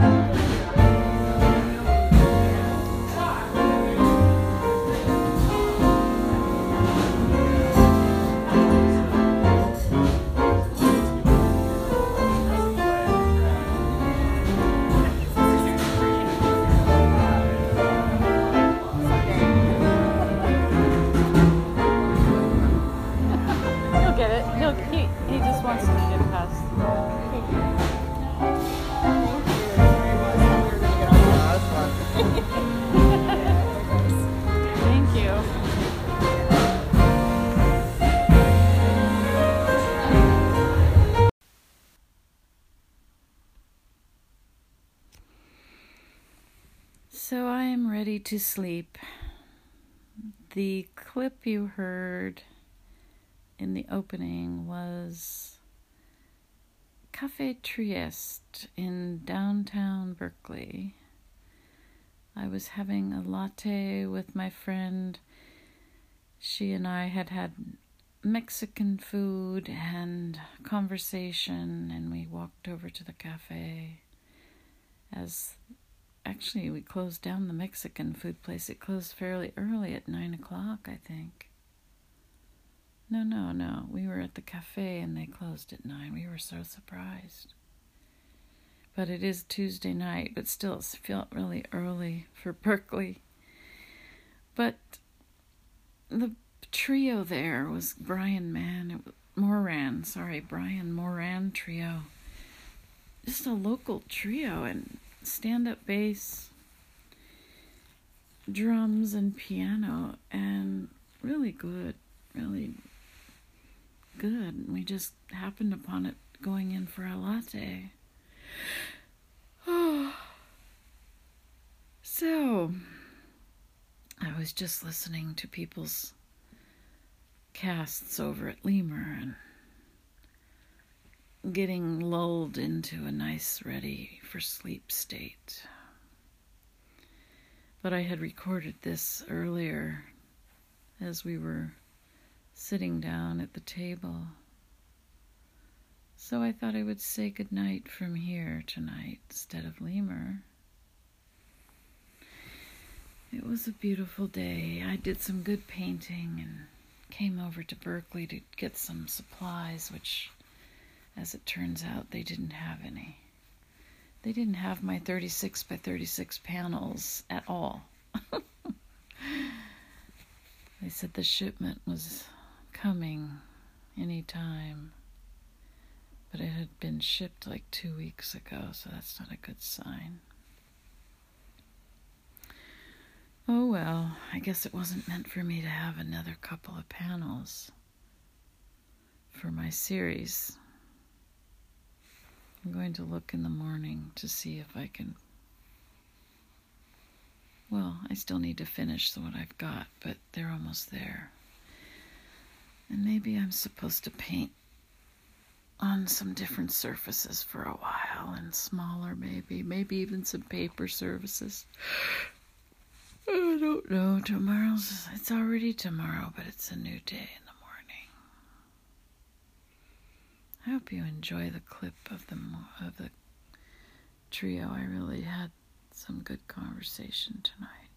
He'll So I am ready to sleep. The clip you heard in the opening was Cafe Trieste in downtown Berkeley. I was having a latte with my friend. She and I had had Mexican food and conversation, and we walked over to the cafe. As actually, we closed down the Mexican food place. It closed fairly early at nine o'clock, I think. No, no, no. We were at the cafe and they closed at nine. We were so surprised. But it is Tuesday night, but still it felt really early for Berkeley. But the trio there was Brian Mann, Moran, sorry, Brian Moran trio. Just a local trio and stand up bass, drums, and piano, and really good, really good. We just happened upon it going in for a latte. So, I was just listening to people's casts over at Lemur and getting lulled into a nice, ready for sleep state. But I had recorded this earlier as we were sitting down at the table. So I thought I would say goodnight from here tonight instead of Lemur. It was a beautiful day. I did some good painting and came over to Berkeley to get some supplies, which, as it turns out, they didn't have any. They didn't have my 36 by 36 panels at all. they said the shipment was coming any time, but it had been shipped like two weeks ago, so that's not a good sign. Oh well, I guess it wasn't meant for me to have another couple of panels for my series. I'm going to look in the morning to see if I can. Well, I still need to finish the what I've got, but they're almost there. And maybe I'm supposed to paint on some different surfaces for a while and smaller, maybe, maybe even some paper surfaces. I don't know. Tomorrow's it's already tomorrow, but it's a new day in the morning. I hope you enjoy the clip of the of the trio. I really had some good conversation tonight.